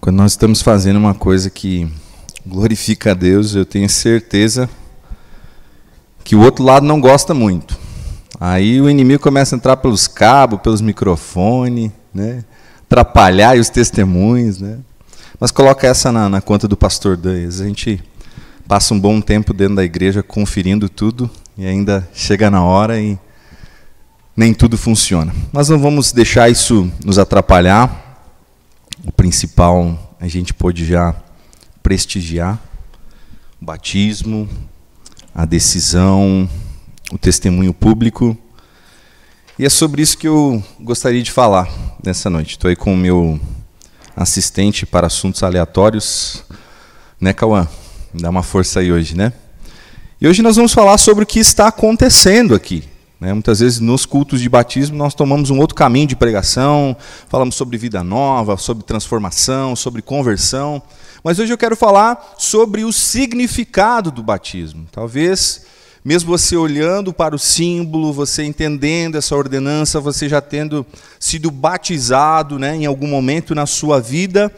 Quando nós estamos fazendo uma coisa que glorifica a Deus, eu tenho certeza que o outro lado não gosta muito. Aí o inimigo começa a entrar pelos cabos, pelos microfones, né? atrapalhar os testemunhos. Né? Mas coloca essa na, na conta do pastor Dan. A gente passa um bom tempo dentro da igreja conferindo tudo e ainda chega na hora e nem tudo funciona. Mas não vamos deixar isso nos atrapalhar o principal a gente pôde já prestigiar o batismo, a decisão, o testemunho público. E é sobre isso que eu gostaria de falar nessa noite. Estou aí com o meu assistente para assuntos aleatórios, né, Cauã? Dá uma força aí hoje, né? E hoje nós vamos falar sobre o que está acontecendo aqui. Né? Muitas vezes nos cultos de batismo nós tomamos um outro caminho de pregação, falamos sobre vida nova, sobre transformação, sobre conversão. Mas hoje eu quero falar sobre o significado do batismo. Talvez, mesmo você olhando para o símbolo, você entendendo essa ordenança, você já tendo sido batizado né, em algum momento na sua vida,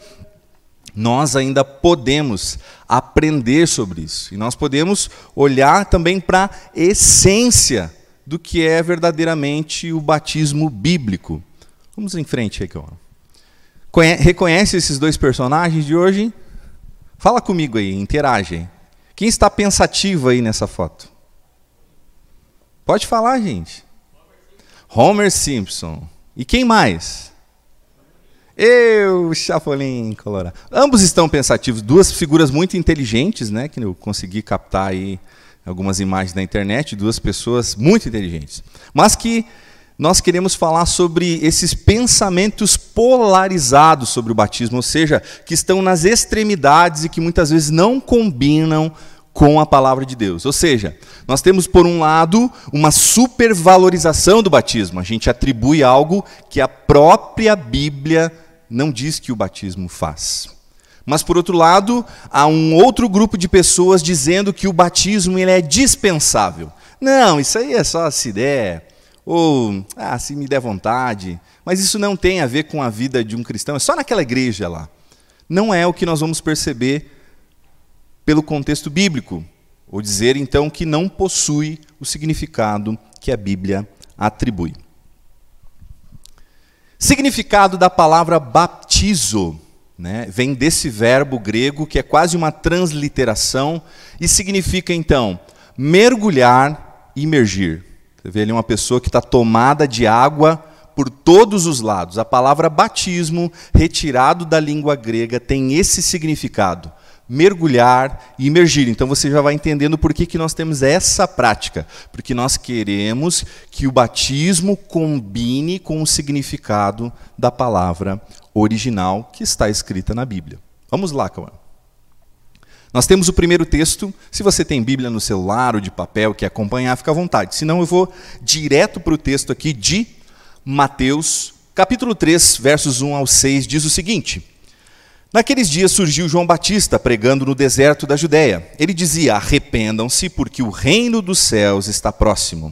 nós ainda podemos aprender sobre isso. E nós podemos olhar também para a essência do que é verdadeiramente o batismo bíblico. Vamos em frente. Ó. Reconhece esses dois personagens de hoje? Fala comigo aí, interage. Quem está pensativo aí nessa foto? Pode falar, gente. Homer Simpson. E quem mais? Eu, Chapolin Colorado. Ambos estão pensativos, duas figuras muito inteligentes, né, que eu consegui captar aí algumas imagens na internet, duas pessoas muito inteligentes. Mas que nós queremos falar sobre esses pensamentos polarizados sobre o batismo, ou seja, que estão nas extremidades e que muitas vezes não combinam com a palavra de Deus. Ou seja, nós temos, por um lado, uma supervalorização do batismo. A gente atribui algo que a própria Bíblia não diz que o batismo faz. Mas, por outro lado, há um outro grupo de pessoas dizendo que o batismo ele é dispensável. Não, isso aí é só se der, ou ah, se me der vontade. Mas isso não tem a ver com a vida de um cristão, é só naquela igreja lá. Não é o que nós vamos perceber pelo contexto bíblico, ou dizer então que não possui o significado que a Bíblia atribui. Significado da palavra baptizo né, vem desse verbo grego que é quase uma transliteração e significa então mergulhar, imergir. Você vê ali uma pessoa que está tomada de água por todos os lados. A palavra batismo, retirado da língua grega, tem esse significado mergulhar e imergir. Então você já vai entendendo por que, que nós temos essa prática. Porque nós queremos que o batismo combine com o significado da palavra original que está escrita na Bíblia. Vamos lá, Cauã. Nós temos o primeiro texto. Se você tem Bíblia no celular ou de papel que acompanhar, fica à vontade. Senão eu vou direto para o texto aqui de Mateus, capítulo 3, versos 1 ao 6, diz o seguinte: Naqueles dias surgiu João Batista pregando no deserto da Judéia. Ele dizia: Arrependam-se, porque o reino dos céus está próximo.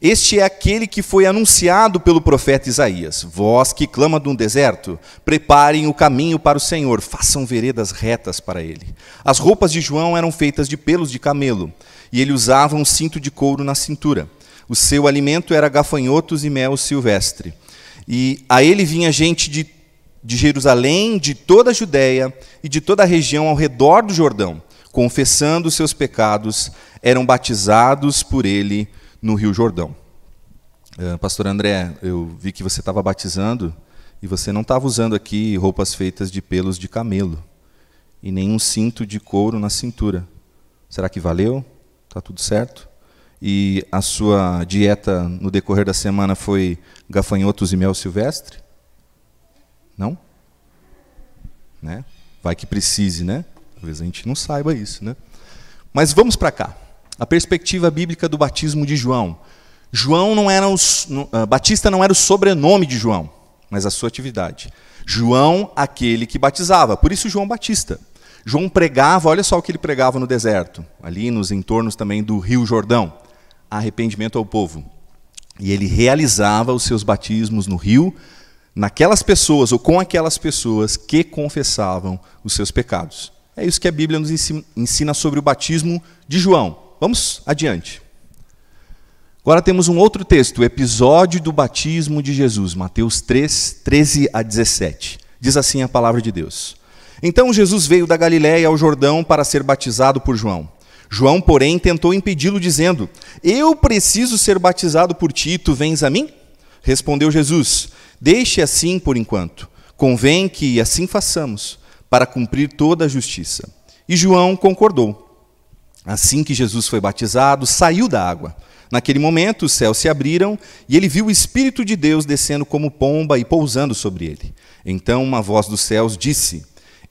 Este é aquele que foi anunciado pelo profeta Isaías. Vós que clama de um deserto, preparem o caminho para o Senhor, façam veredas retas para ele. As roupas de João eram feitas de pelos de camelo, e ele usava um cinto de couro na cintura. O seu alimento era gafanhotos e mel silvestre. E a ele vinha gente de de Jerusalém, de toda a Judéia e de toda a região ao redor do Jordão, confessando seus pecados, eram batizados por ele no Rio Jordão. Uh, Pastor André, eu vi que você estava batizando e você não estava usando aqui roupas feitas de pelos de camelo e nenhum cinto de couro na cintura. Será que valeu? Está tudo certo? E a sua dieta no decorrer da semana foi gafanhotos e mel silvestre? Não? Né? Vai que precise, né? Talvez a gente não saiba isso, né? Mas vamos para cá. A perspectiva bíblica do batismo de João. João não era os, uh, Batista não era o sobrenome de João, mas a sua atividade. João, aquele que batizava. Por isso João Batista. João pregava, olha só o que ele pregava no deserto, ali nos entornos também do Rio Jordão. Arrependimento ao povo. E ele realizava os seus batismos no rio naquelas pessoas ou com aquelas pessoas que confessavam os seus pecados. É isso que a Bíblia nos ensina sobre o batismo de João. Vamos adiante. Agora temos um outro texto, o episódio do batismo de Jesus, Mateus 3, 13 a 17. Diz assim a palavra de Deus. Então Jesus veio da Galiléia ao Jordão para ser batizado por João. João, porém, tentou impedi-lo, dizendo: Eu preciso ser batizado por ti, tu vens a mim? Respondeu Jesus: Deixe assim por enquanto. Convém que assim façamos, para cumprir toda a justiça. E João concordou. Assim que Jesus foi batizado, saiu da água. Naquele momento, os céus se abriram e ele viu o Espírito de Deus descendo como pomba e pousando sobre ele. Então uma voz dos céus disse: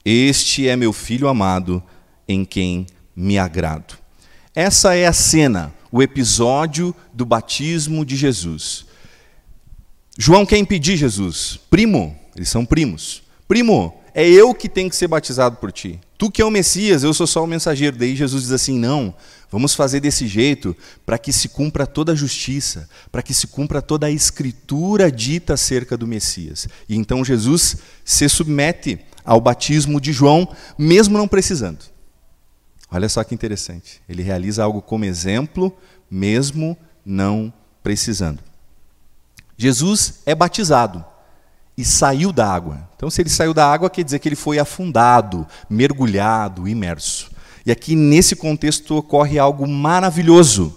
Este é meu filho amado, em quem me agrado. Essa é a cena, o episódio do batismo de Jesus. João quer impedir Jesus. Primo, eles são primos. Primo, é eu que tenho que ser batizado por ti. Tu que é o Messias, eu sou só o mensageiro. Daí Jesus diz assim: não, vamos fazer desse jeito para que se cumpra toda a justiça, para que se cumpra toda a escritura dita acerca do Messias. E então Jesus se submete ao batismo de João, mesmo não precisando. Olha só que interessante. Ele realiza algo como exemplo, mesmo não precisando. Jesus é batizado e saiu da água. Então, se ele saiu da água, quer dizer que ele foi afundado, mergulhado, imerso. E aqui, nesse contexto, ocorre algo maravilhoso.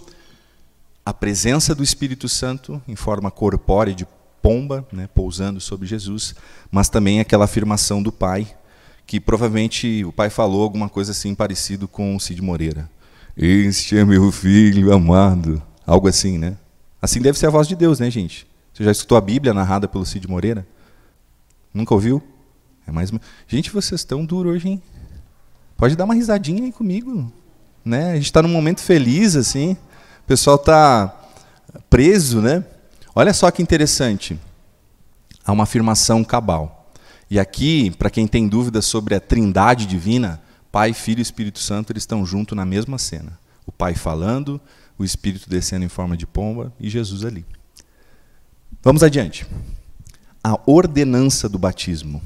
A presença do Espírito Santo, em forma corpórea de pomba, né, pousando sobre Jesus, mas também aquela afirmação do Pai, que provavelmente o Pai falou alguma coisa assim parecido com o Cid Moreira. Este é meu filho amado. Algo assim, né? Assim deve ser a voz de Deus, né, gente? Você já escutou a Bíblia narrada pelo Cid Moreira? Nunca ouviu? É mais Gente, vocês estão duros hoje, hein? Pode dar uma risadinha aí comigo. Né? A gente está num momento feliz, assim. O pessoal está preso, né? Olha só que interessante. Há uma afirmação cabal. E aqui, para quem tem dúvidas sobre a trindade divina, Pai, Filho e Espírito Santo, eles estão juntos na mesma cena. O Pai falando, o Espírito descendo em forma de pomba e Jesus ali. Vamos adiante. A ordenança do batismo.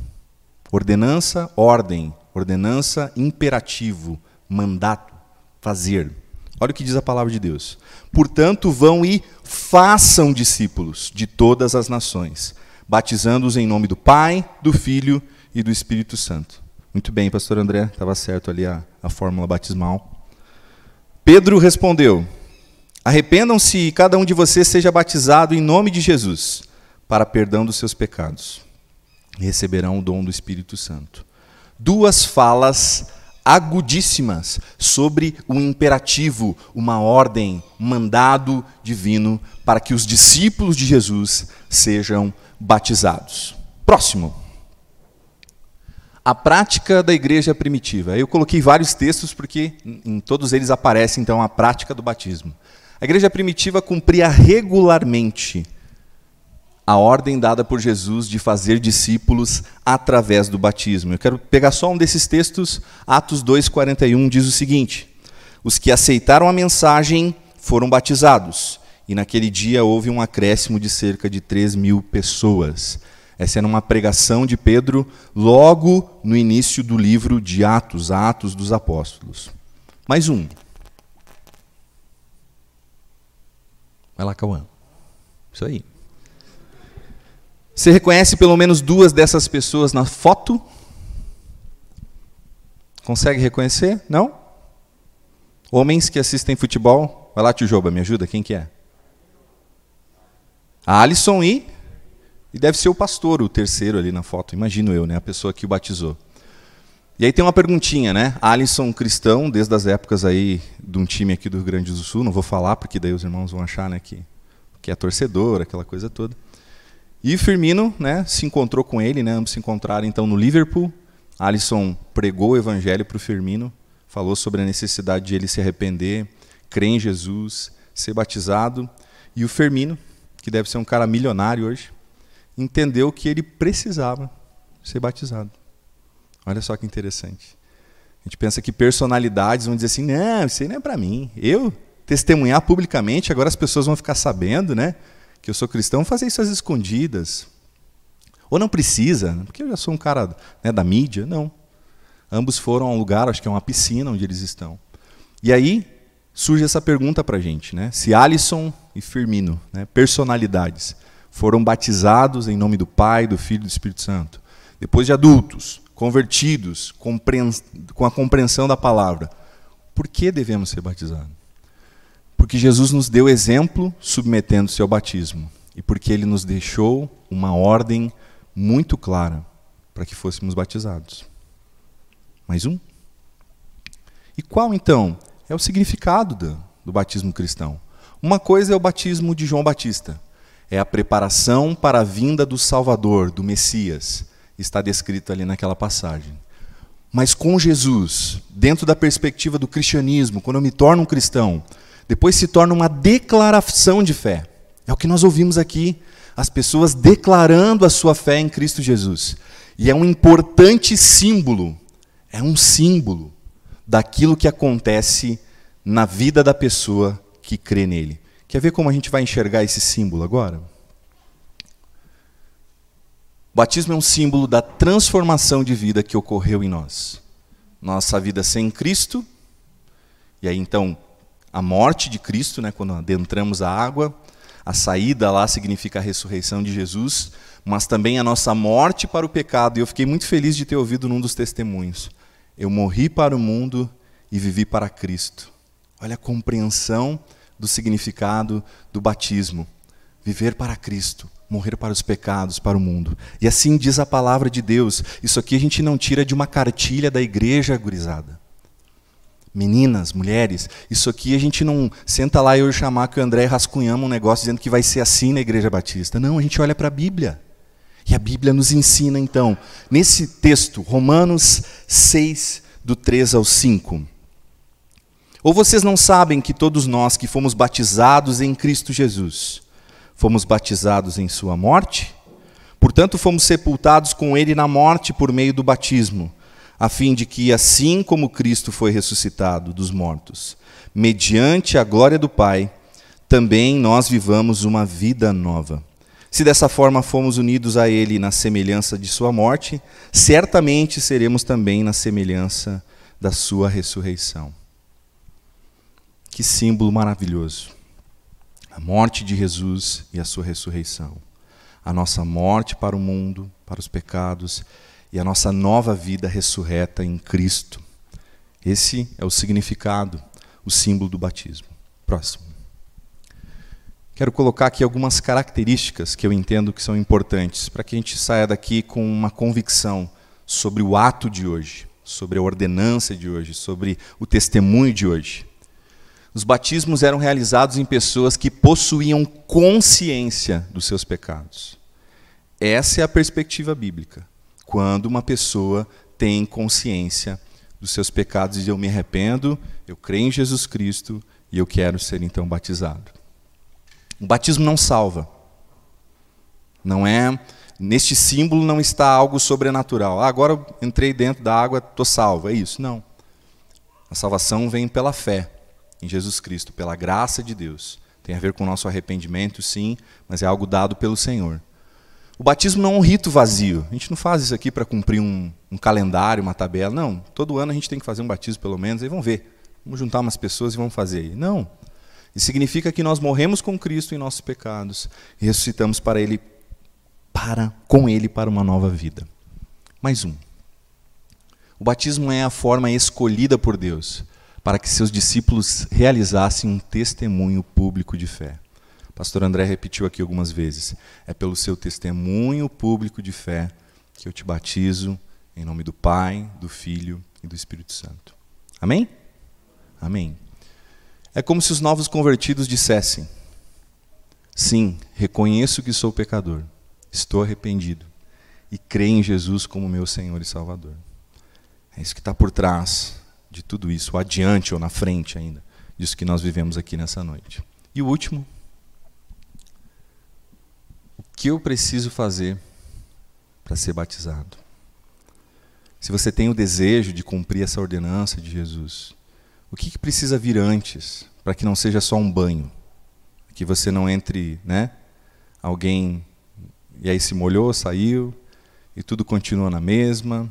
Ordenança, ordem. Ordenança, imperativo, mandato, fazer. Olha o que diz a palavra de Deus. Portanto, vão e façam discípulos de todas as nações, batizando-os em nome do Pai, do Filho e do Espírito Santo. Muito bem, pastor André, estava certo ali a, a fórmula batismal. Pedro respondeu: Arrependam-se e cada um de vocês seja batizado em nome de Jesus, para perdão dos seus pecados. Receberão o dom do Espírito Santo. Duas falas agudíssimas sobre o imperativo, uma ordem, um mandado divino para que os discípulos de Jesus sejam batizados. Próximo. A prática da igreja primitiva. Eu coloquei vários textos porque em todos eles aparece então a prática do batismo. A igreja primitiva cumpria regularmente a ordem dada por Jesus de fazer discípulos através do batismo. Eu quero pegar só um desses textos, Atos 2,41 diz o seguinte: Os que aceitaram a mensagem foram batizados, e naquele dia houve um acréscimo de cerca de 3 mil pessoas. Essa era uma pregação de Pedro logo no início do livro de Atos, Atos dos Apóstolos. Mais um. Vai lá, Cauã. Isso aí. Você reconhece pelo menos duas dessas pessoas na foto? Consegue reconhecer? Não? Homens que assistem futebol. Vai lá, Tijoba, me ajuda. Quem que é? A Alisson e... E deve ser o pastor, o terceiro ali na foto. Imagino eu, né? A pessoa que o batizou. E aí tem uma perguntinha, né? Alisson cristão, desde as épocas aí de um time aqui do Rio Grande do Sul, não vou falar porque daí os irmãos vão achar, né, que, que é torcedor, aquela coisa toda. E Firmino, né, se encontrou com ele, né, ambos se encontraram então no Liverpool. Alisson pregou o evangelho para o Firmino, falou sobre a necessidade de ele se arrepender, crer em Jesus, ser batizado. E o Firmino, que deve ser um cara milionário hoje, entendeu que ele precisava ser batizado. Olha só que interessante. A gente pensa que personalidades vão dizer assim: não, isso aí não é para mim. Eu testemunhar publicamente, agora as pessoas vão ficar sabendo né, que eu sou cristão, fazer isso às escondidas. Ou não precisa, porque eu já sou um cara né, da mídia. Não. Ambos foram a um lugar, acho que é uma piscina onde eles estão. E aí surge essa pergunta para a gente, né? Se Alisson e Firmino, né, personalidades, foram batizados em nome do Pai, do Filho e do Espírito Santo, depois de adultos, convertidos, com a compreensão da palavra, por que devemos ser batizados? Porque Jesus nos deu exemplo submetendo-se ao batismo e porque ele nos deixou uma ordem muito clara para que fôssemos batizados. Mais um? E qual então é o significado do, do batismo cristão? Uma coisa é o batismo de João Batista, é a preparação para a vinda do Salvador, do Messias, está descrito ali naquela passagem. Mas com Jesus, dentro da perspectiva do cristianismo, quando eu me torno um cristão, depois se torna uma declaração de fé. É o que nós ouvimos aqui, as pessoas declarando a sua fé em Cristo Jesus. E é um importante símbolo, é um símbolo daquilo que acontece na vida da pessoa que crê nele. Quer ver como a gente vai enxergar esse símbolo agora? O batismo é um símbolo da transformação de vida que ocorreu em nós. Nossa vida sem Cristo, e aí então a morte de Cristo, né, quando adentramos a água, a saída lá significa a ressurreição de Jesus, mas também a nossa morte para o pecado. E eu fiquei muito feliz de ter ouvido num dos testemunhos. Eu morri para o mundo e vivi para Cristo. Olha a compreensão do significado do batismo. Viver para Cristo, morrer para os pecados, para o mundo. E assim diz a palavra de Deus. Isso aqui a gente não tira de uma cartilha da igreja gurizada. Meninas, mulheres, isso aqui a gente não senta lá e eu chamar que o André rascunhamos um negócio dizendo que vai ser assim na igreja batista. Não, a gente olha para a Bíblia. E a Bíblia nos ensina então, nesse texto, Romanos 6, do 3 ao 5. Ou vocês não sabem que todos nós que fomos batizados em Cristo Jesus, fomos batizados em Sua morte? Portanto, fomos sepultados com Ele na morte por meio do batismo, a fim de que, assim como Cristo foi ressuscitado dos mortos, mediante a glória do Pai, também nós vivamos uma vida nova. Se dessa forma fomos unidos a Ele na semelhança de Sua morte, certamente seremos também na semelhança da Sua ressurreição. Que símbolo maravilhoso. A morte de Jesus e a sua ressurreição. A nossa morte para o mundo, para os pecados e a nossa nova vida ressurreta em Cristo. Esse é o significado, o símbolo do batismo. Próximo. Quero colocar aqui algumas características que eu entendo que são importantes para que a gente saia daqui com uma convicção sobre o ato de hoje, sobre a ordenança de hoje, sobre o testemunho de hoje. Os batismos eram realizados em pessoas que possuíam consciência dos seus pecados. Essa é a perspectiva bíblica. Quando uma pessoa tem consciência dos seus pecados e eu me arrependo, eu creio em Jesus Cristo e eu quero ser então batizado. O batismo não salva. Não é neste símbolo não está algo sobrenatural. Ah, agora eu entrei dentro da água, estou salvo. É isso? Não. A salvação vem pela fé em Jesus Cristo, pela graça de Deus. Tem a ver com o nosso arrependimento, sim, mas é algo dado pelo Senhor. O batismo não é um rito vazio. A gente não faz isso aqui para cumprir um, um, calendário, uma tabela. Não. Todo ano a gente tem que fazer um batismo, pelo menos, aí vamos ver. Vamos juntar umas pessoas e vamos fazer. Não. Isso significa que nós morremos com Cristo em nossos pecados e ressuscitamos para Ele, para com Ele para uma nova vida. Mais um. O batismo é a forma escolhida por Deus para que seus discípulos realizassem um testemunho público de fé. Pastor André repetiu aqui algumas vezes: é pelo seu testemunho público de fé que eu te batizo em nome do Pai, do Filho e do Espírito Santo. Amém? Amém. É como se os novos convertidos dissessem: Sim, reconheço que sou pecador, estou arrependido e creio em Jesus como meu Senhor e Salvador. É isso que está por trás de tudo isso, adiante ou na frente ainda, disso que nós vivemos aqui nessa noite. E o último, que eu preciso fazer para ser batizado? Se você tem o desejo de cumprir essa ordenança de Jesus, o que, que precisa vir antes para que não seja só um banho? Que você não entre, né? Alguém e aí se molhou, saiu, e tudo continua na mesma,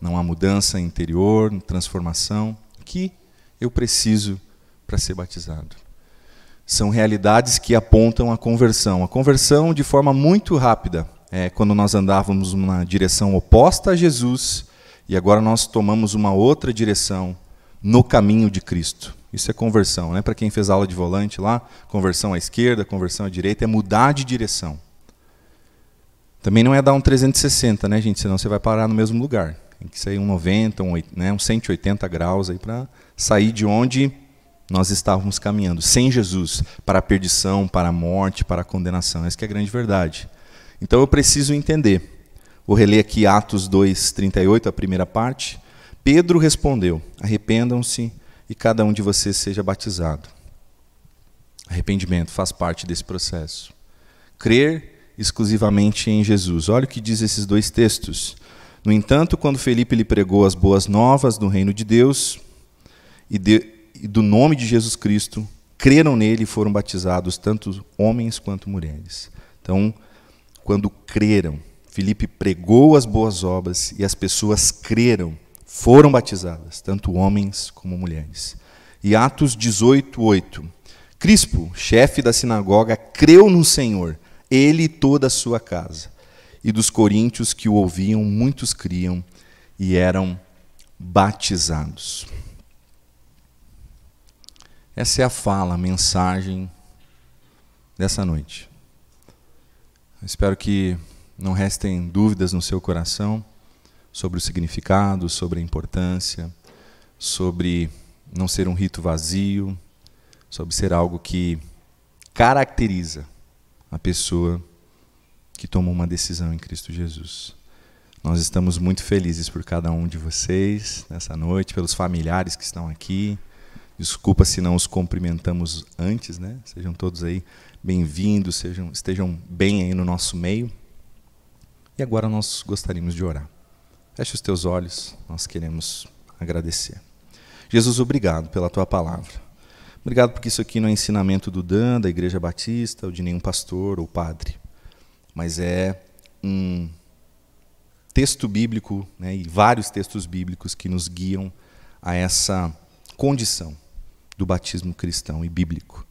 não há mudança interior, transformação. O que eu preciso para ser batizado? São realidades que apontam a conversão. A conversão de forma muito rápida. É quando nós andávamos na direção oposta a Jesus e agora nós tomamos uma outra direção no caminho de Cristo. Isso é conversão, né? Para quem fez aula de volante lá, conversão à esquerda, conversão à direita é mudar de direção. Também não é dar um 360, né, gente? Senão você vai parar no mesmo lugar. Tem que sair um 90, um, né, um 180 graus aí para sair de onde nós estávamos caminhando, sem Jesus, para a perdição, para a morte, para a condenação. Essa é a grande verdade. Então eu preciso entender. Vou reler aqui Atos 2:38, a primeira parte. Pedro respondeu: Arrependam-se e cada um de vocês seja batizado. Arrependimento faz parte desse processo. Crer exclusivamente em Jesus. Olha o que diz esses dois textos. No entanto, quando Felipe lhe pregou as boas novas do reino de Deus e, de, e do nome de Jesus Cristo, creram nele e foram batizados tanto homens quanto mulheres. Então, quando creram, Felipe pregou as boas obras e as pessoas creram, foram batizadas, tanto homens como mulheres. E Atos 18, 8. Crispo, chefe da sinagoga, creu no Senhor ele e toda a sua casa. E dos coríntios que o ouviam, muitos criam e eram batizados. Essa é a fala, a mensagem dessa noite. Espero que não restem dúvidas no seu coração sobre o significado, sobre a importância, sobre não ser um rito vazio, sobre ser algo que caracteriza a pessoa que tomou uma decisão em Cristo Jesus. Nós estamos muito felizes por cada um de vocês nessa noite, pelos familiares que estão aqui. Desculpa se não os cumprimentamos antes, né? Sejam todos aí bem-vindos, sejam estejam bem aí no nosso meio. E agora nós gostaríamos de orar. Feche os teus olhos, nós queremos agradecer. Jesus, obrigado pela tua palavra. Obrigado porque isso aqui não é ensinamento do Dan, da Igreja Batista, ou de nenhum pastor ou padre, mas é um texto bíblico né, e vários textos bíblicos que nos guiam a essa condição do batismo cristão e bíblico.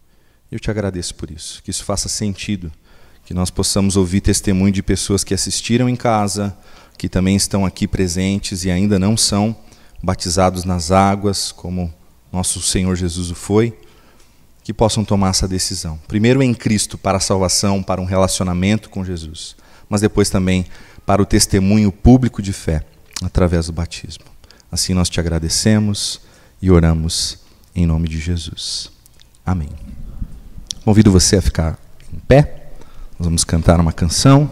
Eu te agradeço por isso, que isso faça sentido, que nós possamos ouvir testemunho de pessoas que assistiram em casa, que também estão aqui presentes e ainda não são batizados nas águas, como nosso Senhor Jesus o foi, que possam tomar essa decisão. Primeiro em Cristo para a salvação, para um relacionamento com Jesus, mas depois também para o testemunho público de fé através do batismo. Assim nós te agradecemos e oramos em nome de Jesus. Amém. Convido você a ficar em pé. Nós vamos cantar uma canção.